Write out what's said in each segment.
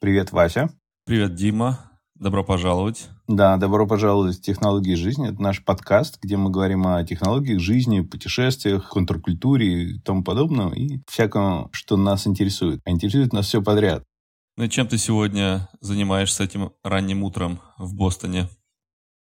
Привет, Вася. Привет, Дима. Добро пожаловать. Да, добро пожаловать в «Технологии жизни». Это наш подкаст, где мы говорим о технологиях жизни, путешествиях, контркультуре и тому подобном, и всяком, что нас интересует. А интересует нас все подряд. Ну и чем ты сегодня занимаешься этим ранним утром в Бостоне?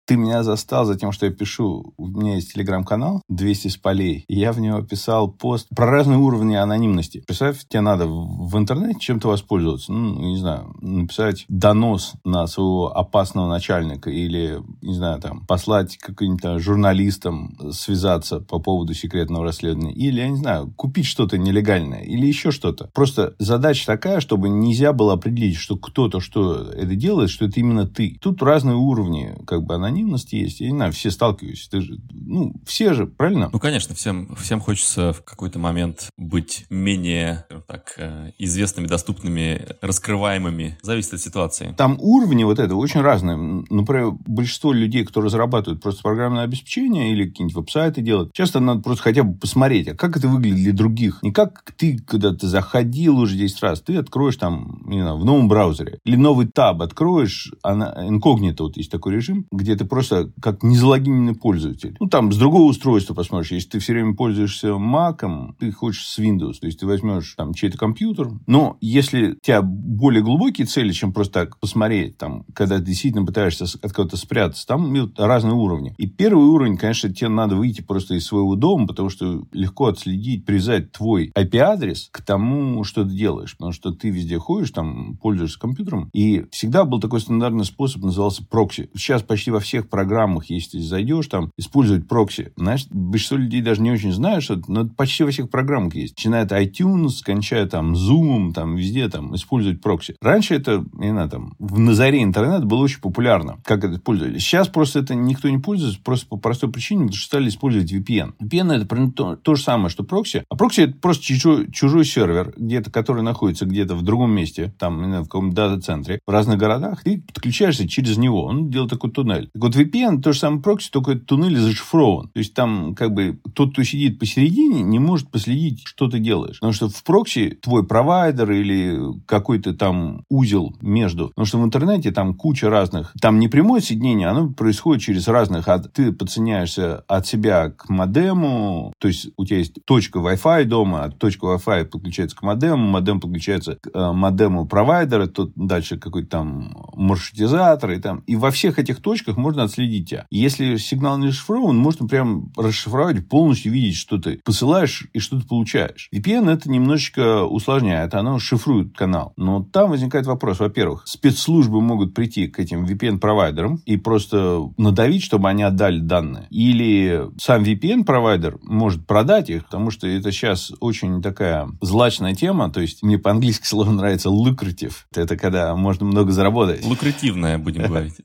Ты меня застал за тем, что я пишу. У меня есть телеграм-канал «200 с полей». И я в него писал пост про разные уровни анонимности. Представь, тебе надо в интернете чем-то воспользоваться. Ну, не знаю, написать донос на своего опасного начальника или, не знаю, там, послать каким-то журналистам связаться по поводу секретного расследования. Или, я не знаю, купить что-то нелегальное. Или еще что-то. Просто задача такая, чтобы нельзя было определить, что кто-то что это делает, что это именно ты. Тут разные уровни как бы анонимности анонимность есть. Я не знаю, все сталкиваются. Ты же, ну, все же, правильно? Ну, конечно, всем, всем хочется в какой-то момент быть менее, так, э, известными, доступными, раскрываемыми. Зависит от ситуации. Там уровни вот это очень разные. Например, большинство людей, кто разрабатывают просто программное обеспечение или какие-нибудь веб-сайты делают, часто надо просто хотя бы посмотреть, а как это выглядит для других. Не как ты, когда ты заходил уже 10 раз, ты откроешь там, не знаю, в новом браузере. Или новый таб откроешь, она, инкогнито, вот есть такой режим, где ты просто как незалогиненный пользователь. Ну, там, с другого устройства посмотришь. Если ты все время пользуешься Mac, ты хочешь с Windows. То есть, ты возьмешь там чей-то компьютер. Но если у тебя более глубокие цели, чем просто так посмотреть, там, когда ты действительно пытаешься от кого-то спрятаться, там разные уровни. И первый уровень, конечно, тебе надо выйти просто из своего дома, потому что легко отследить, привязать твой IP-адрес к тому, что ты делаешь. Потому что ты везде ходишь, там, пользуешься компьютером. И всегда был такой стандартный способ, назывался прокси. Сейчас почти во всех всех программах, если зайдешь, там, использовать прокси. Знаешь, большинство людей даже не очень знают, что но почти во всех программах есть. Начиная от iTunes, кончая там Zoom, там везде там использовать прокси. Раньше это, не знаю, там, на заре интернета было очень популярно, как это пользовались. Сейчас просто это никто не пользуется, просто по простой причине, потому что стали использовать VPN. VPN это примерно то, то же самое, что прокси. А прокси это просто чужой, чужой сервер, где-то, который находится где-то в другом месте, там, не знаю, в каком-то дата-центре, в разных городах, ты подключаешься через него. Он делает такой туннель. Так вот, VPN то же самое прокси, только туннель зашифрован. То есть, там как бы тот, кто сидит посередине, не может последить, что ты делаешь. Потому что в прокси твой провайдер или какой-то там узел между. Потому что в интернете там куча разных. Там не прямое соединение, оно происходит через разных. А ты подсоединяешься от себя к модему. То есть, у тебя есть точка Wi-Fi дома, а точка Wi-Fi подключается к модему, модем подключается к э, модему провайдера, тут дальше какой-то там маршрутизатор. И, там. и во всех этих точках можно отследить тебя. Если сигнал не расшифрован, можно прям расшифровать, полностью видеть, что ты посылаешь и что ты получаешь. VPN это немножечко усложняет, оно шифрует канал. Но там возникает вопрос. Во-первых, спецслужбы могут прийти к этим VPN-провайдерам и просто надавить, чтобы они отдали данные. Или сам VPN-провайдер может продать их, потому что это сейчас очень такая злачная тема. То есть, мне по-английски слово нравится lucrative. Это когда можно много заработать. Лукративная, будем говорить.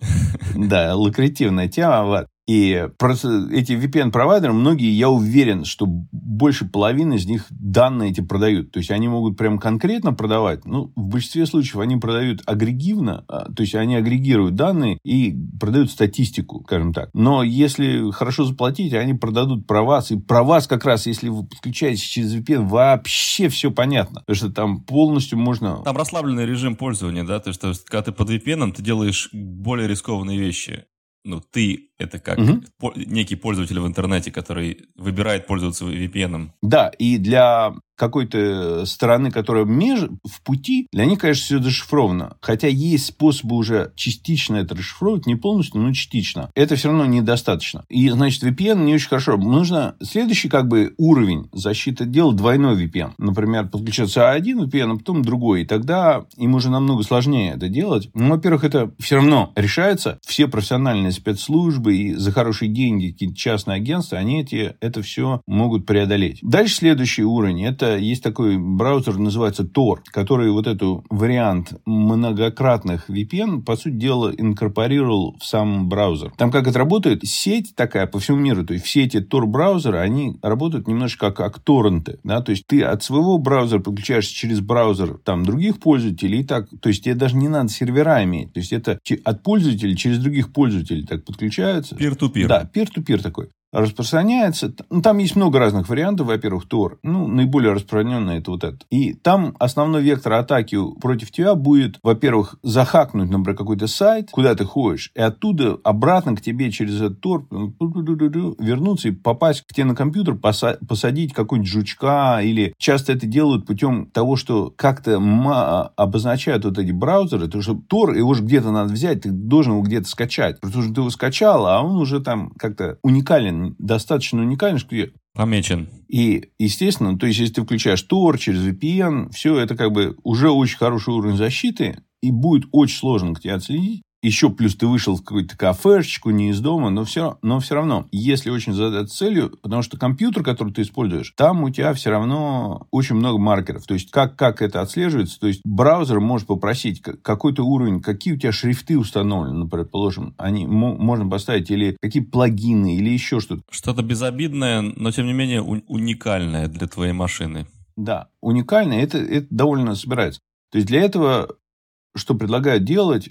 Да, лукративная тема. И просто эти VPN-провайдеры, многие, я уверен, что больше половины из них данные эти продают. То есть, они могут прям конкретно продавать. Ну, в большинстве случаев они продают агрегивно. А, то есть, они агрегируют данные и продают статистику, скажем так. Но если хорошо заплатить, они продадут про вас. И про вас как раз, если вы подключаетесь через VPN, вообще все понятно. Потому что там полностью можно... Там расслабленный режим пользования, да? То есть, когда ты под VPN, ты делаешь более рискованные вещи ну, ты это как угу. некий пользователь в интернете, который выбирает пользоваться VPN. Да, и для какой-то стороны, которая меж, в пути, для них, конечно, все зашифровано. Хотя есть способы уже частично это расшифровать, не полностью, но частично. Это все равно недостаточно. И, значит, VPN не очень хорошо. Нужно следующий как бы уровень защиты делать двойной VPN. Например, подключаться один VPN, а потом другой. И тогда им уже намного сложнее это делать. Ну, во-первых, это все равно решается. Все профессиональные спецслужбы и за хорошие деньги какие-то частные агентства, они эти, это все могут преодолеть. Дальше следующий уровень. Это это есть такой браузер, называется Tor, который вот эту вариант многократных VPN, по сути дела, инкорпорировал в сам браузер. Там как это работает? Сеть такая по всему миру, то есть все эти Tor-браузеры, они работают немножко как, как торренты, да, то есть ты от своего браузера подключаешься через браузер там других пользователей и так, то есть тебе даже не надо сервера иметь, то есть это от пользователей через других пользователей так подключаются. Peer-to-peer. Да, peer-to-peer такой. Распространяется. Ну, там есть много разных вариантов. Во-первых, Tor. Ну, наиболее распространенный это вот это. И там основной вектор атаки против тебя будет, во-первых, захакнуть, например, какой-то сайт, куда ты ходишь, и оттуда обратно к тебе через этот Tor вернуться и попасть к тебе на компьютер, посадить какой-нибудь жучка, или часто это делают путем того, что как-то обозначают вот эти браузеры, то что Tor, его же где-то надо взять, ты должен его где-то скачать. Потому что ты его скачал, а он уже там как-то уникален, достаточно уникален, что Помечен. И, естественно, то есть, если ты включаешь Tor через VPN, все это как бы уже очень хороший уровень защиты, и будет очень сложно к тебе отследить еще плюс ты вышел в какую-то кафешечку, не из дома, но все, но все равно, если очень задать целью, потому что компьютер, который ты используешь, там у тебя все равно очень много маркеров. То есть, как, как это отслеживается? То есть, браузер может попросить какой-то уровень, какие у тебя шрифты установлены, например, предположим, они можно поставить, или какие плагины, или еще что-то. Что-то безобидное, но, тем не менее, уникальное для твоей машины. Да, уникальное, это, это довольно собирается. То есть, для этого что предлагают делать,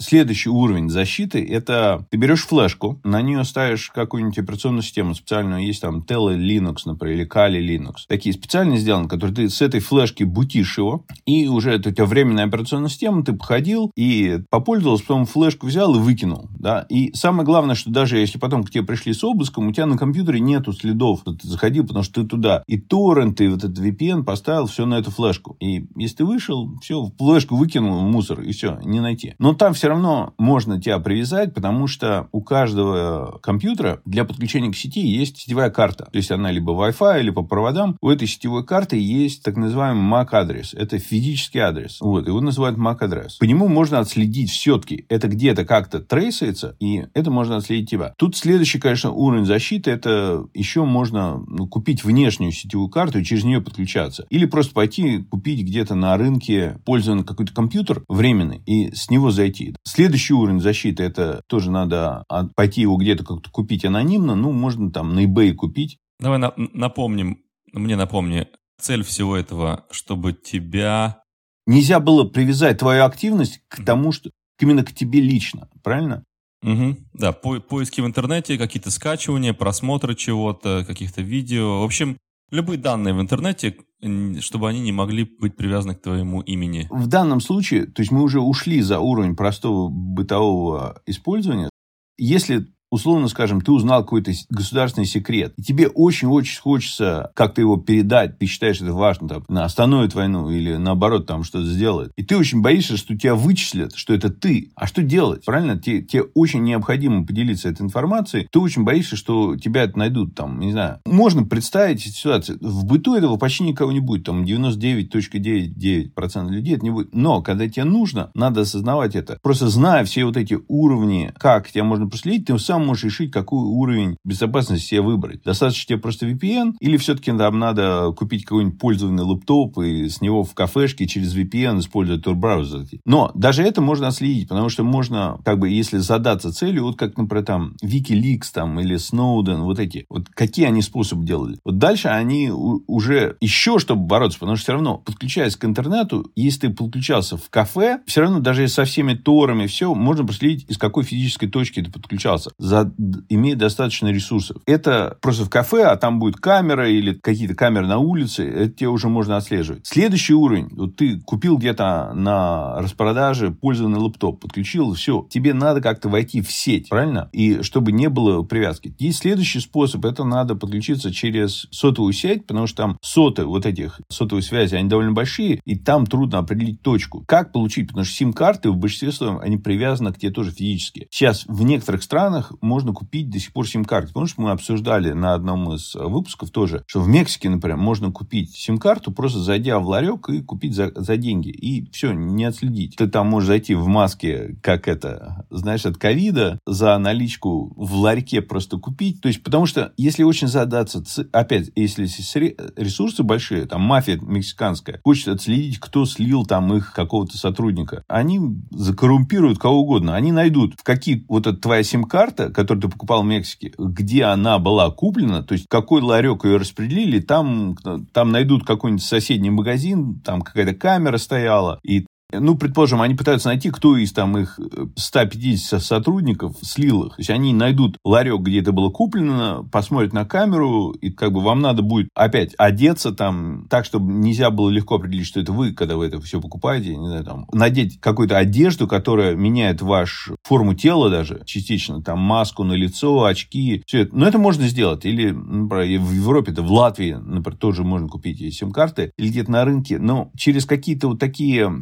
Следующий уровень защиты – это ты берешь флешку, на нее ставишь какую-нибудь операционную систему специальную, есть там Tele Linux, например, или Kali Linux. Такие специально сделаны, которые ты с этой флешки бутишь его, и уже это у тебя временная операционная система, ты походил и попользовался, потом флешку взял и выкинул. Да? И самое главное, что даже если потом к тебе пришли с обыском, у тебя на компьютере нету следов, что ты заходил, потому что ты туда и торрент, и вот этот VPN поставил все на эту флешку. И если ты вышел, все, флешку выкинул мусор, и все, не найти. Но там все равно можно тебя привязать, потому что у каждого компьютера для подключения к сети есть сетевая карта. То есть, она либо Wi-Fi, либо по проводам. У этой сетевой карты есть так называемый MAC-адрес. Это физический адрес. Вот, его называют MAC-адрес. По нему можно отследить все-таки. Это где-то как-то трейсается, и это можно отследить тебя. Тут следующий, конечно, уровень защиты. Это еще можно ну, купить внешнюю сетевую карту и через нее подключаться. Или просто пойти купить где-то на рынке пользованный какой-то компьютер временный и с него зайти. Следующий уровень защиты, это тоже надо пойти его где-то как-то купить анонимно. Ну, можно там на eBay купить. Давай на напомним, мне напомни, цель всего этого, чтобы тебя... Нельзя было привязать твою активность к тому, что именно к тебе лично, правильно? Угу. Да, по поиски в интернете, какие-то скачивания, просмотры чего-то, каких-то видео. В общем, любые данные в интернете, чтобы они не могли быть привязаны к твоему имени. В данном случае, то есть мы уже ушли за уровень простого бытового использования. Если условно скажем, ты узнал какой-то государственный секрет, и тебе очень-очень хочется как-то его передать, ты считаешь это важно, там, остановит войну или наоборот там что-то сделает. И ты очень боишься, что тебя вычислят, что это ты. А что делать? Правильно? Тебе, тебе очень необходимо поделиться этой информацией. Ты очень боишься, что тебя это найдут там, не знаю. Можно представить ситуацию. В быту этого почти никого не будет. Там 99.99% людей это не будет. Но когда тебе нужно, надо осознавать это. Просто зная все вот эти уровни, как тебя можно проследить, ты сам сам можешь решить, какой уровень безопасности себе выбрать. Достаточно тебе просто VPN, или все-таки там надо купить какой-нибудь пользованный лэптоп и с него в кафешке через VPN использовать Tor-браузер. Но даже это можно отследить, потому что можно, как бы, если задаться целью, вот как, например, там, Wikileaks там, или Snowden, вот эти, вот какие они способы делали. Вот дальше они уже еще, чтобы бороться, потому что все равно, подключаясь к интернету, если ты подключался в кафе, все равно даже со всеми торами, все, можно проследить, из какой физической точки ты подключался за, имеет достаточно ресурсов. Это просто в кафе, а там будет камера или какие-то камеры на улице, это тебе уже можно отслеживать. Следующий уровень. Вот ты купил где-то на распродаже пользованный лаптоп, подключил, все. Тебе надо как-то войти в сеть, правильно? И чтобы не было привязки. Есть следующий способ, это надо подключиться через сотовую сеть, потому что там соты вот этих сотовой связи, они довольно большие, и там трудно определить точку. Как получить? Потому что сим-карты в большинстве своем, они привязаны к тебе тоже физически. Сейчас в некоторых странах можно купить до сих пор сим-карты. Потому мы обсуждали на одном из выпусков тоже, что в Мексике, например, можно купить сим-карту, просто зайдя в ларек и купить за, за деньги. И все, не отследить. Ты там можешь зайти в маске, как это, знаешь, от ковида, за наличку в ларьке просто купить. То есть, потому что, если очень задаться, опять, если ресурсы большие, там мафия мексиканская, хочет отследить, кто слил там их какого-то сотрудника, они закоррумпируют кого угодно. Они найдут, в какие вот эта твоя сим-карта, которую ты покупал в Мексике, где она была куплена, то есть какой ларек ее распределили, там, там найдут какой-нибудь соседний магазин, там какая-то камера стояла, и Ну, предположим, они пытаются найти, кто из там их 150 сотрудников слил их. То есть они найдут ларек, где это было куплено, посмотрят на камеру, и как бы вам надо будет опять одеться там так, чтобы нельзя было легко определить, что это вы, когда вы это все покупаете, не знаю, там, надеть какую-то одежду, которая меняет вашу форму тела даже частично, там, маску на лицо, очки, все это. Но это можно сделать. Или, например, в Европе, это в Латвии, например, тоже можно купить сим-карты, или где-то на рынке, но через какие-то вот такие,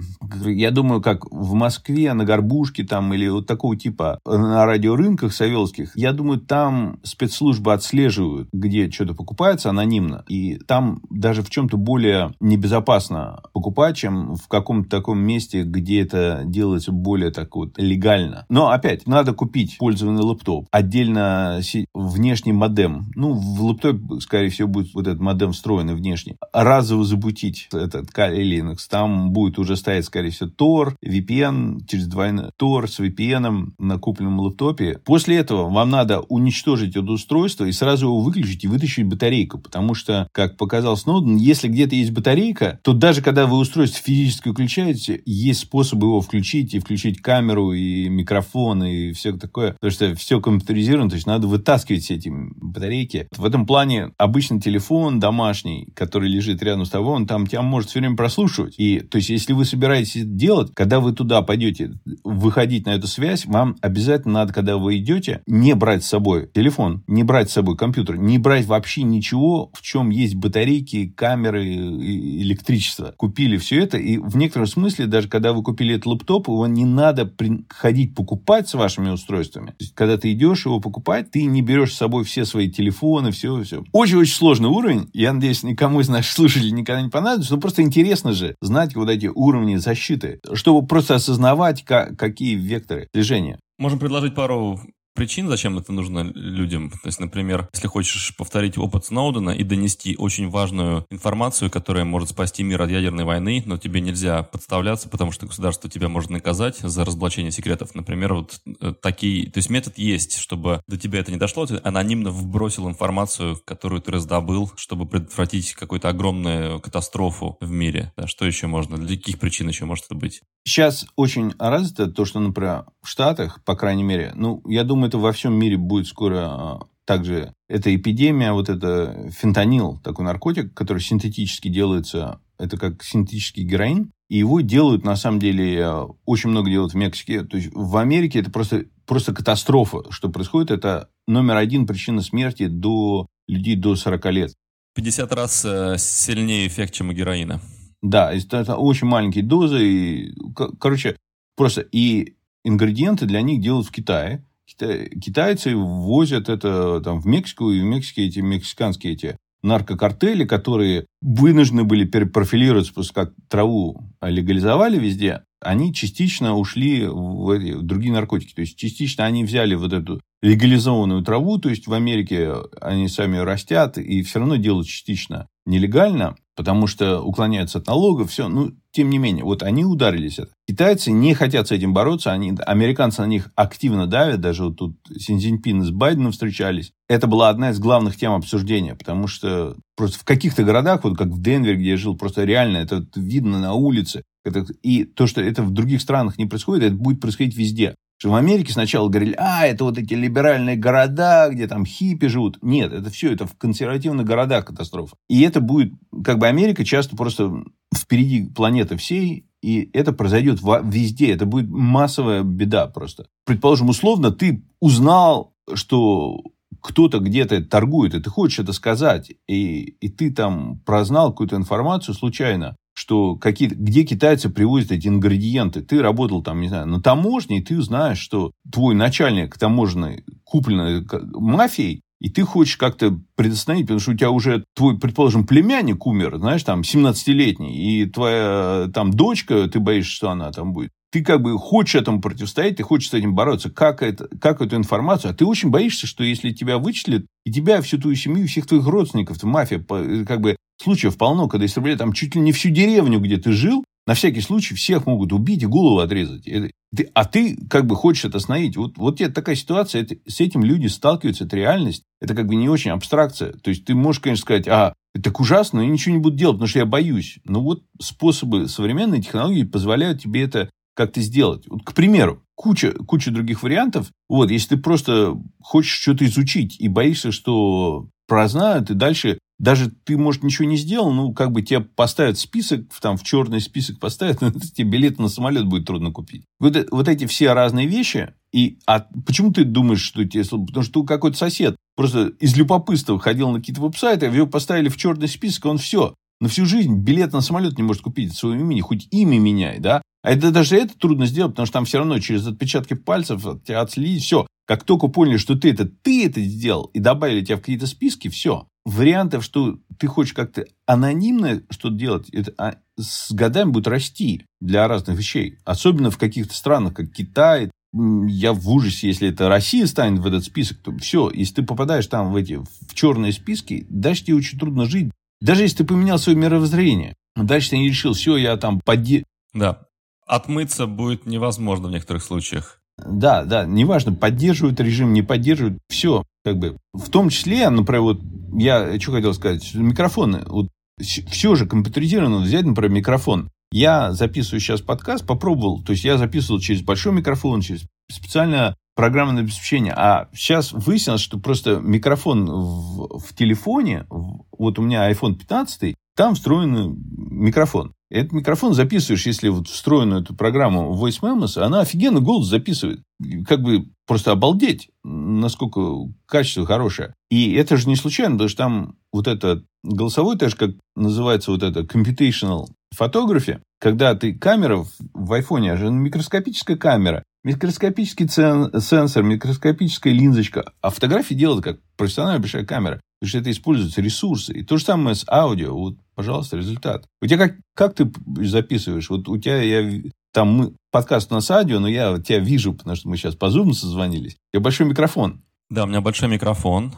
я думаю, как в Москве на Горбушке там, или вот такого типа на радиорынках савелских, я думаю, там спецслужбы отслеживают, где что-то покупается анонимно, и там даже в чем-то более небезопасно покупать, чем в каком-то таком месте, где это делается более так вот легально. Но опять, надо купить пользованный лэптоп, отдельно внешний модем. Ну, в лэптопе, скорее всего, будет вот этот модем встроенный внешний. Разово забутить этот Kali Linux. Там будет уже стоять, скорее всего, Tor, VPN, через двойной Tor с VPN на купленном лэптопе. После этого вам надо уничтожить это устройство и сразу его выключить и вытащить батарейку. Потому что, как показал Сноуден, если где-то есть батарейка, то даже когда вы устройство физически включаете, есть способы его включить и включить камеру и микрофон и все такое. Потому что все компьютеризировано, то есть надо вытаскивать все эти батарейки. В этом плане обычный телефон домашний, который лежит рядом с тобой, он там тебя может все время прослушивать. И, то есть, если вы собираетесь это делать, когда вы туда пойдете выходить на эту связь, вам обязательно надо, когда вы идете, не брать с собой телефон, не брать с собой компьютер, не брать вообще ничего, в чем есть батарейки, камеры, электричество. Купили все это, и в некотором смысле, даже когда вы купили этот лэптоп, его не надо ходить покупать с вашими устройствами. Есть, когда ты идешь его покупать, ты не берешь с собой все свои телефоны, все, все. Очень-очень сложный уровень. Я надеюсь, никому из наших слушателей никогда не понадобится, но просто интересно же знать вот эти уровни защиты, чтобы просто осознавать, как, какие векторы движения. Можем предложить пару причин, зачем это нужно людям. То есть, например, если хочешь повторить опыт Сноудена и донести очень важную информацию, которая может спасти мир от ядерной войны, но тебе нельзя подставляться, потому что государство тебя может наказать за разоблачение секретов. Например, вот э, такие... То есть метод есть, чтобы до тебя это не дошло, ты анонимно вбросил информацию, которую ты раздобыл, чтобы предотвратить какую-то огромную катастрофу в мире. Да, что еще можно? Для каких причин еще может это быть? Сейчас очень развито то, что, например, в Штатах, по крайней мере, ну, я думаю, это во всем мире будет скоро а, также эта эпидемия, вот это фентанил, такой наркотик, который синтетически делается, это как синтетический героин, и его делают, на самом деле, а, очень много делают в Мексике. То есть в Америке это просто, просто катастрофа, что происходит. Это номер один причина смерти до людей до 40 лет. 50 раз э, сильнее эффект, чем у героина. Да, это очень маленькие дозы. И, короче, просто и ингредиенты для них делают в Китае китайцы возят это там, в Мексику, и в Мексике эти мексиканские эти наркокартели, которые вынуждены были перепрофилироваться, после как траву легализовали везде, они частично ушли в другие наркотики. То есть, частично они взяли вот эту легализованную траву, то есть, в Америке они сами растят, и все равно делают частично нелегально, потому что уклоняются от налогов, все. Ну, тем не менее, вот они ударились. Это. Китайцы не хотят с этим бороться, они, американцы на них активно давят, даже вот тут Синьцзиньпин с Байденом встречались. Это была одна из главных тем обсуждения, потому что просто в каких-то городах, вот как в Денвере, где я жил, просто реально это видно на улице. Это, и то, что это в других странах не происходит, это будет происходить везде. Что в Америке сначала говорили, а, это вот эти либеральные города, где там хиппи живут. Нет, это все, это в консервативных городах катастрофа. И это будет, как бы Америка часто просто впереди планеты всей, и это произойдет везде. Это будет массовая беда просто. Предположим, условно, ты узнал, что кто-то где-то торгует, и ты хочешь это сказать, и, и ты там прознал какую-то информацию случайно, что какие где китайцы привозят эти ингредиенты. Ты работал там, не знаю, на таможне, и ты знаешь, что твой начальник таможенный куплен мафией, и ты хочешь как-то предостановить, потому что у тебя уже твой, предположим, племянник умер, знаешь, там, 17-летний, и твоя там дочка, ты боишься, что она там будет. Ты как бы хочешь этому противостоять, ты хочешь с этим бороться, как, это, как эту информацию, а ты очень боишься, что если тебя вычислят, и тебя, всю твою семью, всех твоих родственников, ты мафия, как бы случаев полно, когда истребляли там чуть ли не всю деревню, где ты жил, на всякий случай всех могут убить и голову отрезать. Это, ты, а ты как бы хочешь это остановить. Вот, вот тебе такая ситуация, это, с этим люди сталкиваются, это реальность. Это как бы не очень абстракция. То есть ты можешь, конечно, сказать, а, так ужасно, я ничего не буду делать, потому что я боюсь. Но вот способы современной технологии позволяют тебе это как-то сделать. Вот, к примеру, куча, куча других вариантов. Вот, если ты просто хочешь что-то изучить и боишься, что прознают, и дальше даже ты, может, ничего не сделал, ну, как бы тебе поставят список, там, в черный список поставят, тебе билет на самолет будет трудно купить. Вот, э, вот эти все разные вещи, и а почему ты думаешь, что тебе... Потому что какой-то сосед просто из любопытства ходил на какие-то веб-сайты, его поставили в черный список, он все, на всю жизнь билет на самолет не может купить от своего имени, хоть имя меняй, да? А это даже это трудно сделать, потому что там все равно через отпечатки пальцев тебя отследить, все. Как только поняли, что ты это, ты это сделал, и добавили тебя в какие-то списки, все. Вариантов, что ты хочешь как-то анонимно что-то делать, это а, с годами будет расти для разных вещей. Особенно в каких-то странах, как Китай. Я в ужасе, если это Россия станет в этот список, то все. Если ты попадаешь там в эти в черные списки, дальше тебе очень трудно жить. Даже если ты поменял свое мировоззрение, дальше ты не решил, все, я там поди... Да. Отмыться будет невозможно в некоторых случаях. Да, да, неважно, поддерживают режим, не поддерживают, все, как бы. В том числе, например, вот я что хотел сказать, микрофоны, вот все же компьютеризировано, взять, например, микрофон. Я записываю сейчас подкаст, попробовал, то есть я записывал через большой микрофон, через специальное программное обеспечение, а сейчас выяснилось, что просто микрофон в, в телефоне, вот у меня iPhone 15, там встроен микрофон. Этот микрофон записываешь, если вот встроенную эту программу Voice Memos, она офигенно голос записывает. Как бы просто обалдеть, насколько качество хорошее. И это же не случайно, потому что там вот это голосовой, тоже как называется вот это computational photography, когда ты камера в айфоне, а же микроскопическая камера, микроскопический сенсор, микроскопическая линзочка, а фотографии делают как профессиональная большая камера. Потому что это используются ресурсы. И то же самое с аудио. Вот, пожалуйста, результат. У тебя как, как ты записываешь? Вот у тебя я там мы, подкаст у нас аудио, но я тебя вижу, потому что мы сейчас по Zoom созвонились. У тебя большой микрофон. Да, у меня большой микрофон,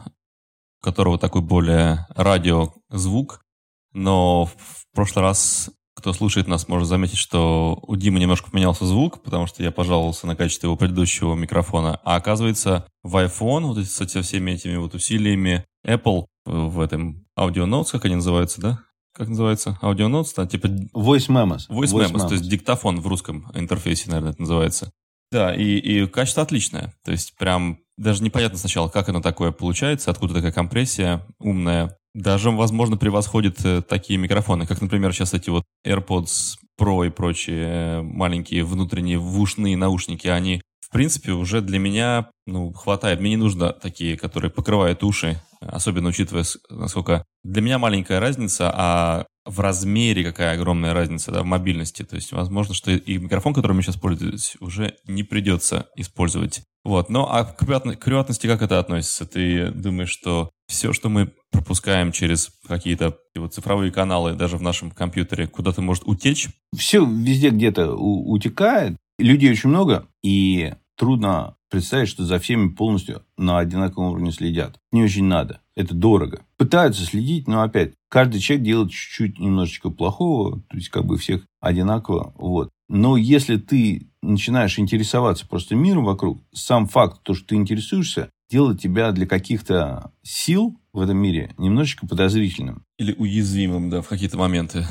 у которого такой более радиозвук. Но в прошлый раз кто слушает нас, может заметить, что у Димы немножко поменялся звук, потому что я пожаловался на качество его предыдущего микрофона. А оказывается, в iPhone, вот со всеми этими вот усилиями, Apple в этом Notes, как они называются, да? Как называется? Да, типа... Voice Memos. Voice, Voice Memos, то есть диктофон в русском интерфейсе, наверное, это называется. Да, и, и качество отличное. То есть прям даже непонятно сначала, как оно такое получается, откуда такая компрессия умная. Даже, возможно, превосходит э, такие микрофоны, как, например, сейчас эти вот AirPods Pro и прочие э, маленькие внутренние вушные наушники, они, в принципе, уже для меня, ну, хватает. Мне не нужно такие, которые покрывают уши, особенно учитывая, насколько для меня маленькая разница, а в размере какая огромная разница, да, в мобильности. То есть, возможно, что и микрофон, который мы сейчас пользуемся, уже не придется использовать. Вот, ну а к, приватности как это относится? Ты думаешь, что все, что мы пропускаем через какие-то вот цифровые каналы, даже в нашем компьютере, куда-то может утечь? Все везде где-то утекает. Людей очень много, и трудно представить, что за всеми полностью на одинаковом уровне следят. Не очень надо. Это дорого. Пытаются следить, но опять, каждый человек делает чуть-чуть немножечко плохого, то есть как бы всех одинаково. Вот. Но если ты начинаешь интересоваться просто миром вокруг, сам факт, то, что ты интересуешься, делает тебя для каких-то сил в этом мире немножечко подозрительным. Или уязвимым, да, в какие-то моменты.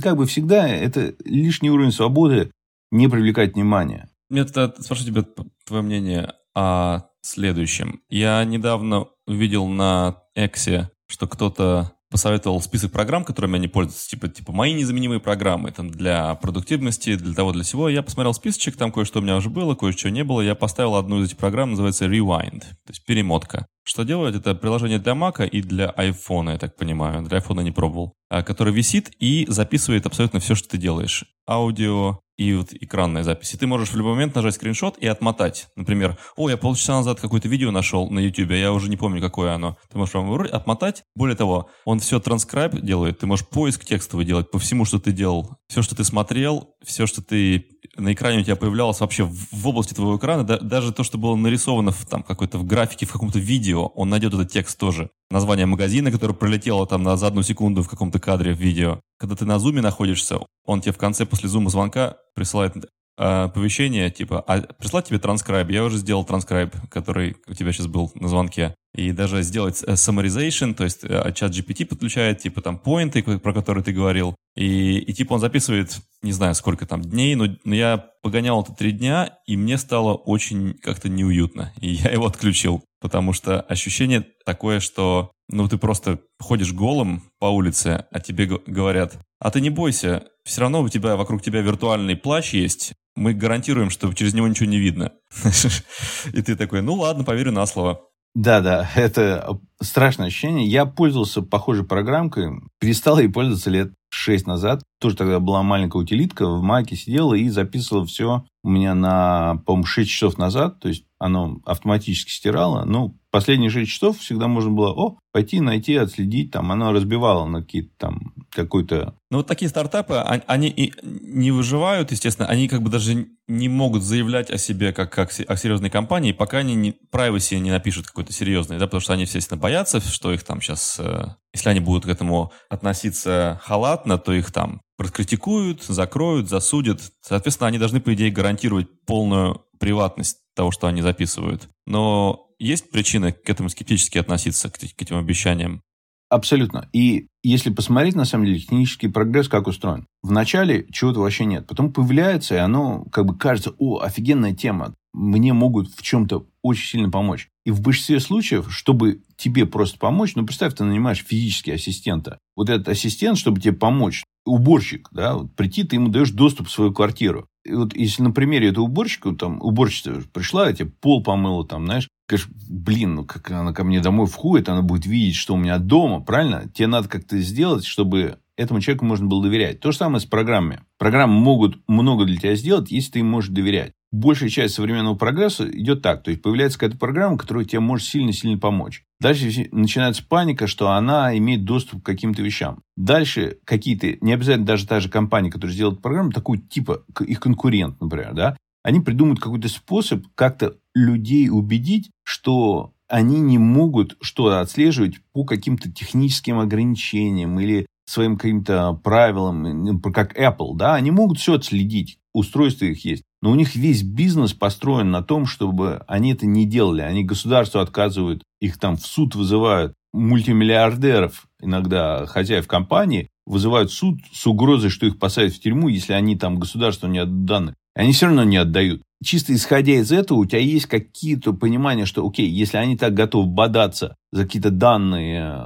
Как бы всегда, это лишний уровень свободы не привлекать внимания. Тогда спрошу тебя твое мнение о следующем. Я недавно увидел на Эксе, что кто-то посоветовал список программ, которыми они пользуются, типа, типа мои незаменимые программы там, для продуктивности, для того, для всего. Я посмотрел списочек, там кое-что у меня уже было, кое-что не было. Я поставил одну из этих программ, называется Rewind, то есть перемотка. Что делает? Это приложение для Mac и для iPhone, я так понимаю. Для iPhone не пробовал. А, который висит и записывает абсолютно все, что ты делаешь. Аудио, и вот экранная запись. И ты можешь в любой момент нажать скриншот и отмотать. Например, о, я полчаса назад какое-то видео нашел на YouTube, а я уже не помню, какое оно. Ты можешь отмотать. Более того, он все транскрайб делает. Ты можешь поиск текстовый делать по всему, что ты делал. Все, что ты смотрел, все, что ты на экране у тебя появлялось вообще в, в области твоего экрана, да, даже то, что было нарисовано в, там, какой-то в графике, в каком-то видео, он найдет этот текст тоже. Название магазина, которое пролетело там на, за одну секунду в каком-то кадре в видео. Когда ты на зуме находишься, он тебе в конце после зума звонка присылает оповещение, типа, а прислать тебе транскрайб. Я уже сделал транскрайб, который у тебя сейчас был на звонке. И даже сделать э, summarization, то есть э, чат GPT подключает, типа, там, поинты, про которые ты говорил. И, и типа он записывает, не знаю, сколько там дней, но, но я погонял это три дня, и мне стало очень как-то неуютно. И я его отключил, потому что ощущение такое, что, ну, ты просто ходишь голым по улице, а тебе говорят, а ты не бойся, все равно у тебя вокруг тебя виртуальный плащ есть, мы гарантируем, что через него ничего не видно. И ты такой, ну ладно, поверю на слово. Да-да, это страшное ощущение. Я пользовался похожей программкой, перестал ей пользоваться лет шесть назад. Тоже тогда была маленькая утилитка, в Маке сидела и записывала все у меня на, по-моему, 6 часов назад. То есть оно автоматически стирало. Ну, последние 6 часов всегда можно было, о, пойти, найти, отследить. Там оно разбивало на какие-то там какой-то... Ну, вот такие стартапы, они и не выживают, естественно, они как бы даже не могут заявлять о себе как, как о серьезной компании, пока они не, privacy не напишут какой-то серьезный, да, потому что они, естественно, боятся, что их там сейчас, э, если они будут к этому относиться халатно, то их там раскритикуют, закроют, засудят. Соответственно, они должны, по идее, гарантировать полную приватность того, что они записывают. Но есть причины к этому скептически относиться, к, к этим обещаниям? Абсолютно. И если посмотреть, на самом деле, технический прогресс как устроен. Вначале чего-то вообще нет. Потом появляется, и оно как бы кажется, о, офигенная тема. Мне могут в чем-то очень сильно помочь. И в большинстве случаев, чтобы тебе просто помочь, ну, представь, ты нанимаешь физически ассистента. Вот этот ассистент, чтобы тебе помочь, уборщик, да, вот прийти, ты ему даешь доступ в свою квартиру. И вот если на примере этого уборщика, там, уборщица пришла, я тебе пол помыла, там, знаешь, Конечно, блин, ну как она ко мне домой входит, она будет видеть, что у меня дома, правильно? Тебе надо как-то сделать, чтобы этому человеку можно было доверять. То же самое с программами. Программы могут много для тебя сделать, если ты им можешь доверять. Большая часть современного прогресса идет так. То есть, появляется какая-то программа, которая тебе может сильно-сильно помочь. Дальше начинается паника, что она имеет доступ к каким-то вещам. Дальше какие-то, не обязательно даже та же компания, которая сделает программу, такую типа их конкурент, например, да, они придумают какой-то способ как-то людей убедить, что они не могут что-то отслеживать по каким-то техническим ограничениям или своим каким-то правилам, как Apple, да, они могут все отследить, устройства их есть. Но у них весь бизнес построен на том, чтобы они это не делали. Они государству отказывают, их там в суд вызывают, мультимиллиардеров, иногда хозяев компании, вызывают суд с угрозой, что их посадят в тюрьму, если они там государству не отданы. Они все равно не отдают. Чисто исходя из этого, у тебя есть какие-то понимания, что, окей, если они так готовы бодаться за какие-то данные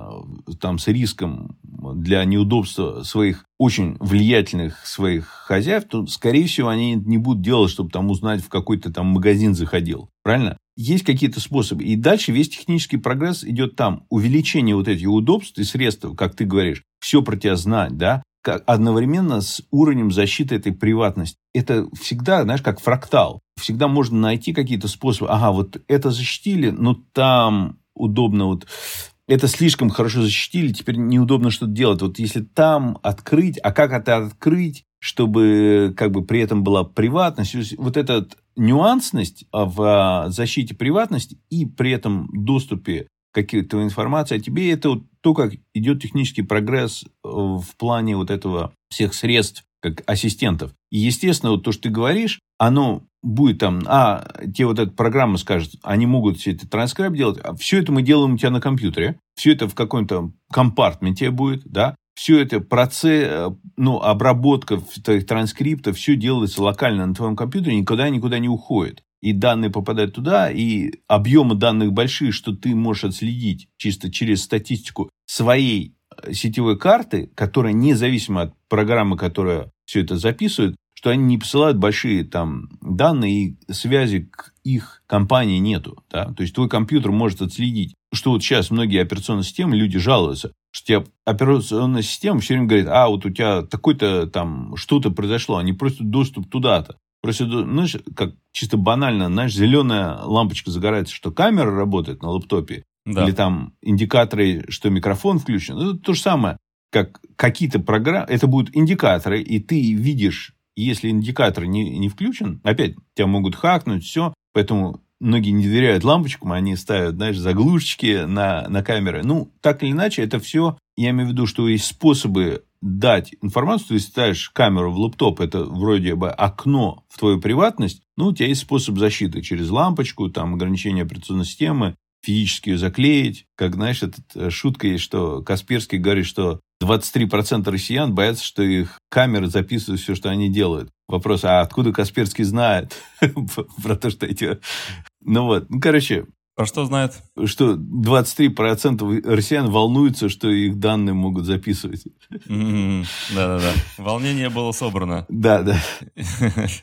э, там, с риском для неудобства своих очень влиятельных своих хозяев, то, скорее всего, они не будут делать, чтобы там узнать, в какой-то там магазин заходил. Правильно? Есть какие-то способы. И дальше весь технический прогресс идет там. Увеличение вот этих удобств и средств, как ты говоришь, все про тебя знать, да, одновременно с уровнем защиты этой приватности. Это всегда, знаешь, как фрактал. Всегда можно найти какие-то способы. Ага, вот это защитили, но там удобно вот это слишком хорошо защитили, теперь неудобно что-то делать. Вот если там открыть, а как это открыть, чтобы как бы при этом была приватность, вот эта нюансность в а, защите приватности и при этом доступе какой-то информации о тебе, это вот то, как идет технический прогресс э, в плане вот этого всех средств, как ассистентов. И, естественно, вот то, что ты говоришь, оно будет там, а, тебе вот эта программа скажет, они могут все это транскрайб делать, а все это мы делаем у тебя на компьютере, все это в каком-то компартменте будет, да, все это процесс, э, ну, обработка твоих транскриптов, все делается локально на твоем компьютере, никуда никуда не уходит и данные попадают туда, и объемы данных большие, что ты можешь отследить чисто через статистику своей э, сетевой карты, которая независимо от программы, которая все это записывает, что они не посылают большие там данные, и связи к их компании нету. Да? То есть твой компьютер может отследить, что вот сейчас многие операционные системы, люди жалуются, что тебе операционная система все время говорит, а вот у тебя такой-то там что-то произошло, они просят доступ туда-то. Просто, знаешь, как чисто банально, знаешь, зеленая лампочка загорается, что камера работает на лаптопе, да. или там индикаторы, что микрофон включен. Это то же самое, как какие-то программы, это будут индикаторы, и ты видишь если индикатор не, не включен, опять, тебя могут хакнуть, все. Поэтому многие не доверяют лампочкам, они ставят, знаешь, заглушечки на, на камеры. Ну, так или иначе, это все, я имею в виду, что есть способы дать информацию, ты ставишь камеру в лаптоп, это вроде бы окно в твою приватность, ну, у тебя есть способ защиты через лампочку, там, ограничение операционной системы, физически ее заклеить. Как, знаешь, эта э, шутка есть, что Касперский говорит, что 23% россиян боятся, что их камеры записывают все, что они делают. Вопрос, а откуда Касперский знает про то, что эти... Ну вот, ну, короче, про что знает? Что 23% россиян волнуются, что их данные могут записывать. Да-да-да. Волнение было собрано. Да, да.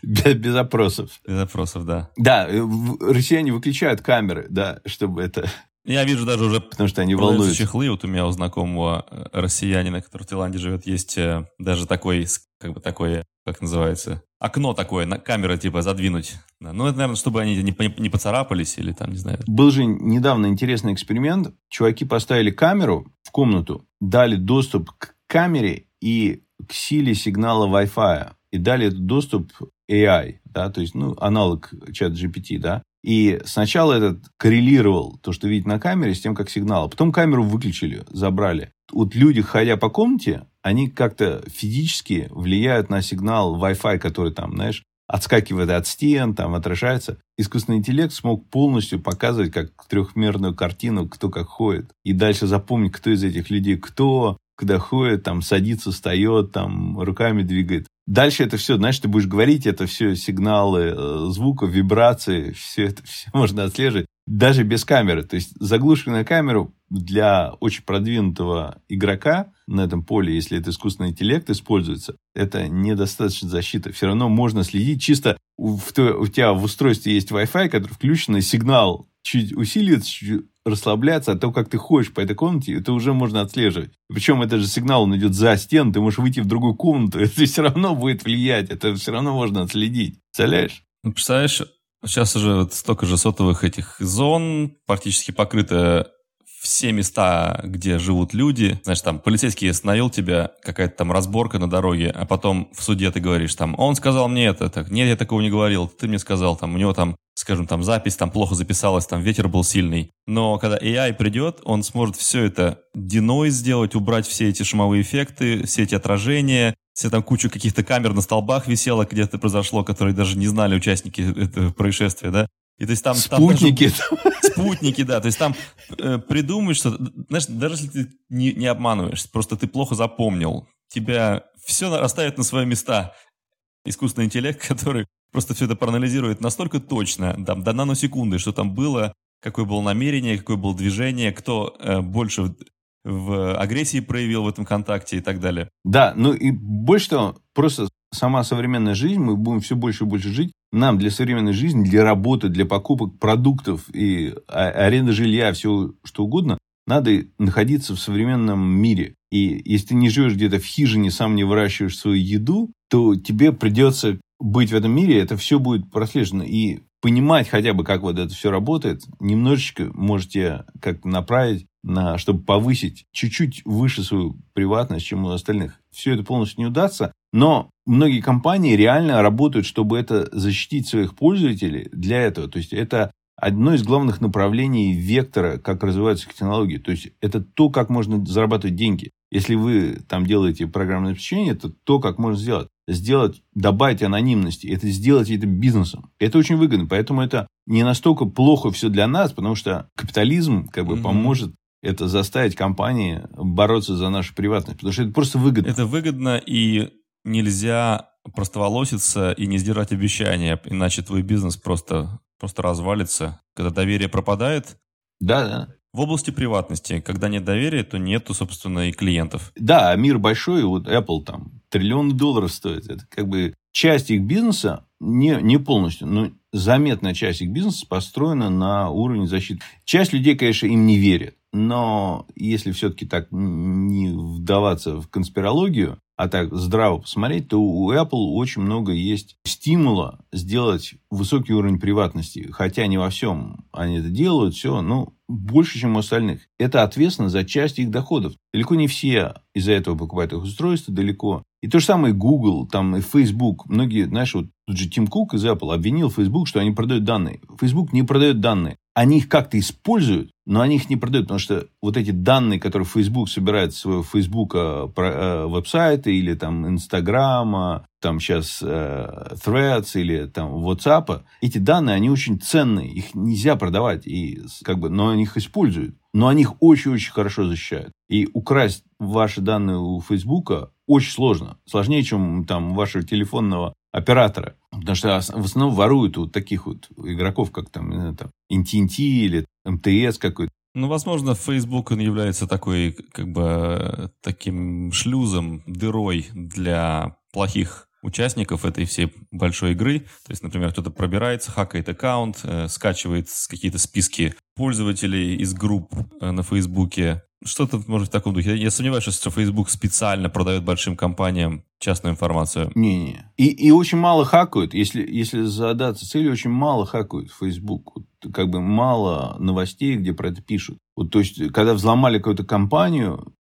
Без опросов. Без опросов, да. Да, э, россияне выключают камеры, да, чтобы это... Я вижу даже уже... Потому что они волнуются. чехлы. Вот у меня у знакомого э, россиянина, который в Таиланде живет, есть э, даже такой, как бы такой, как называется, окно такое, на камеры типа задвинуть. Ну, это, наверное, чтобы они не, не поцарапались или там, не знаю. Был же недавно интересный эксперимент. Чуваки поставили камеру в комнату, дали доступ к камере и к силе сигнала Wi-Fi. И дали доступ AI, да, то есть, ну, аналог чат GPT, да. И сначала этот коррелировал то, что видит на камере, с тем, как сигнал. А потом камеру выключили, забрали. Вот люди, ходя по комнате, они как-то физически влияют на сигнал Wi-Fi, который там, знаешь, отскакивает от стен, там отражается. Искусственный интеллект смог полностью показывать как трехмерную картину, кто как ходит. И дальше запомнить, кто из этих людей кто, когда ходит, там садится, встает, там руками двигает. Дальше это все, знаешь, ты будешь говорить, это все сигналы э, звука, вибрации, все это все можно отслеживать, даже без камеры. То есть заглушенная камеру для очень продвинутого игрока на этом поле, если это искусственный интеллект используется, это недостаточно защиты. Все равно можно следить чисто, у, у тебя в устройстве есть Wi-Fi, который включен, и сигнал чуть усиливается, чуть расслабляться, а то, как ты ходишь по этой комнате, это уже можно отслеживать. Причем это же сигнал, он идет за стену, ты можешь выйти в другую комнату, это все равно будет влиять, это все равно можно отследить. Представляешь? Ну, представляешь, сейчас уже вот столько же сотовых этих зон, практически покрыто все места, где живут люди. Знаешь, там полицейский остановил тебя, какая-то там разборка на дороге, а потом в суде ты говоришь там, он сказал мне это, так, нет, я такого не говорил, ты мне сказал, там, у него там, скажем, там запись там плохо записалась, там ветер был сильный. Но когда AI придет, он сможет все это диной сделать, убрать все эти шумовые эффекты, все эти отражения, все там кучу каких-то камер на столбах висело, где-то произошло, которые даже не знали участники этого происшествия, да? И то есть там... Спутники. Там даже, спутники, да. То есть там э, придумать что Знаешь, даже если ты не, не обманываешь, просто ты плохо запомнил, тебя все расставит на свои места. Искусственный интеллект, который просто все это проанализирует настолько точно, там, до наносекунды, что там было, какое было намерение, какое было движение, кто э, больше в, агрессии проявил в этом контакте и так далее. Да, ну и больше того, просто сама современная жизнь, мы будем все больше и больше жить. Нам для современной жизни, для работы, для покупок продуктов и а, аренды жилья, все что угодно, надо находиться в современном мире. И если ты не живешь где-то в хижине, сам не выращиваешь свою еду, то тебе придется быть в этом мире, это все будет прослежено. И понимать хотя бы, как вот это все работает, немножечко можете как направить на, чтобы повысить чуть-чуть выше свою приватность, чем у остальных. Все это полностью не удастся, но многие компании реально работают, чтобы это защитить своих пользователей для этого. То есть это одно из главных направлений вектора, как развиваются технологии. То есть это то, как можно зарабатывать деньги. Если вы там делаете программное обеспечение, это то, как можно сделать. Сделать, добавить анонимности, это сделать это бизнесом. Это очень выгодно, поэтому это не настолько плохо все для нас, потому что капитализм как бы mm-hmm. поможет это заставить компании бороться за нашу приватность, потому что это просто выгодно. Это выгодно, и нельзя простоволоситься и не сдирать обещания, иначе твой бизнес просто, просто развалится. Когда доверие пропадает, да, да. В области приватности, когда нет доверия, то нету, собственно, и клиентов. Да, мир большой, вот Apple там триллионы долларов стоит. Это как бы часть их бизнеса, не, не полностью, но заметная часть их бизнеса построена на уровне защиты. Часть людей, конечно, им не верит. Но если все-таки так не вдаваться в конспирологию, а так здраво посмотреть, то у Apple очень много есть стимула сделать высокий уровень приватности. Хотя не во всем они это делают, все, но больше, чем у остальных. Это ответственно за часть их доходов. Далеко не все из-за этого покупают их устройства, далеко И то же самое Google, там и Facebook. Многие, знаешь, вот тут же Тим Кук из Apple обвинил Facebook, что они продают данные. Facebook не продает данные. Они их как-то используют, но они их не продают, потому что вот эти данные, которые Facebook собирает с своего Facebook э, веб-сайта или там Инстаграма, там сейчас э, Threads или там WhatsApp, эти данные, они очень ценные, их нельзя продавать, и, как бы, но они их используют. Но они их очень-очень хорошо защищают. И украсть ваши данные у Facebook очень сложно. Сложнее, чем там вашего телефонного оператора. Потому что в основном воруют вот таких вот игроков, как там, не знаю, там AT&T или МТС какой-то. Ну, возможно, Facebook он является такой, как бы, таким шлюзом, дырой для плохих участников этой всей большой игры. То есть, например, кто-то пробирается, хакает аккаунт, э, скачивает какие-то списки пользователей из групп э, на Фейсбуке, что-то, может, в таком духе. Я сомневаюсь, что Facebook специально продает большим компаниям частную информацию. Не-не. И, и очень мало хакают. Если, если задаться целью, очень мало хакают Facebook. Вот, как бы мало новостей, где про это пишут. Вот, то есть, когда взломали какую-то компанию,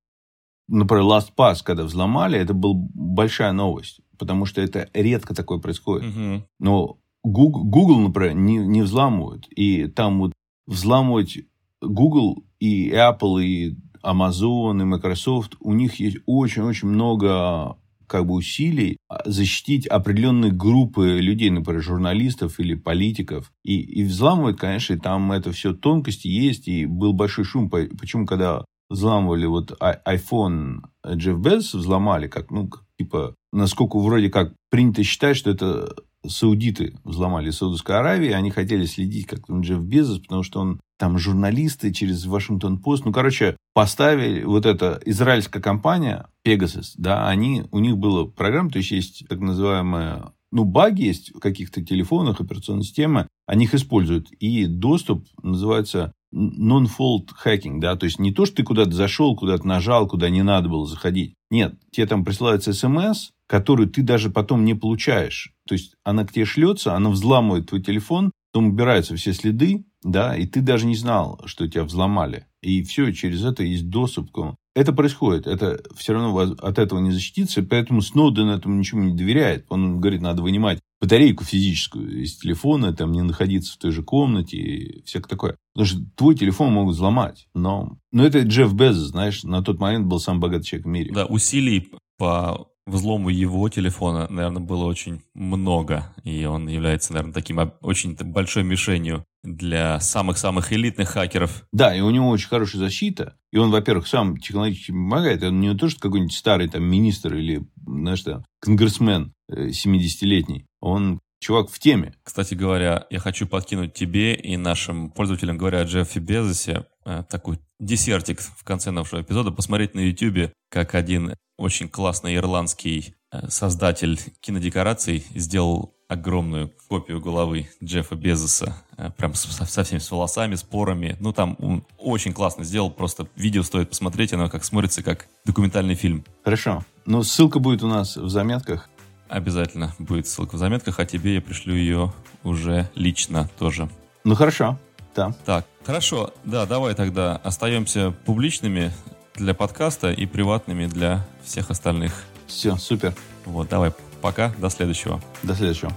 например, LastPass, когда взломали, это была большая новость. Потому что это редко такое происходит. Угу. Но Google, Google, например, не, не взламывают. И там вот взламывать Google и Apple и Amazon и Microsoft, у них есть очень-очень много как бы усилий защитить определенные группы людей, например, журналистов или политиков. И, и взламывают, конечно, и там это все тонкости есть, и был большой шум. Почему, когда взламывали вот iPhone Джефф Безос, взломали, как, ну, типа, насколько вроде как принято считать, что это саудиты взломали Саудовской Аравии, они хотели следить, как там Джефф Безос, потому что он там журналисты через Вашингтон-Пост, ну, короче, поставили вот эта израильская компания Pegasus, да, они, у них была программа, то есть есть так называемая ну, баги есть в каких-то телефонах, операционной системы, они их используют. И доступ называется non-fault hacking, да, то есть не то, что ты куда-то зашел, куда-то нажал, куда не надо было заходить. Нет, тебе там присылается смс, которую ты даже потом не получаешь. То есть она к тебе шлется, она взламывает твой телефон, потом убираются все следы, да, и ты даже не знал, что тебя взломали. И все, через это есть доступ к это происходит, это все равно от этого не защититься, поэтому Сноуден этому ничего не доверяет. Он говорит, надо вынимать батарейку физическую из телефона, там не находиться в той же комнате и всякое такое. Потому что твой телефон могут взломать. Но, но это Джефф Безос, знаешь, на тот момент был самый богатый человек в мире. Да, усилий по взлому его телефона, наверное, было очень много. И он является, наверное, таким очень большой мишенью для самых-самых элитных хакеров. Да, и у него очень хорошая защита. И он, во-первых, сам технологически помогает. Он не то, что какой-нибудь старый там министр или, знаешь, там, конгрессмен 70-летний. Э, он чувак в теме. Кстати говоря, я хочу подкинуть тебе и нашим пользователям, говоря о Джеффе Безосе, э, такой десертик в конце нашего эпизода, посмотреть на YouTube, как один очень классный ирландский э, создатель кинодекораций сделал огромную копию головы Джеффа Безоса, э, прям со, со всеми с волосами, с порами. Ну, там он очень классно сделал, просто видео стоит посмотреть, оно как смотрится, как документальный фильм. Хорошо. Ну, ссылка будет у нас в заметках. Обязательно будет ссылка в заметках, а тебе я пришлю ее уже лично тоже. Ну, хорошо. Да. Так, хорошо. Да, давай тогда остаемся публичными для подкаста и приватными для всех остальных. Все, супер. Вот, давай, пока, до следующего. До следующего.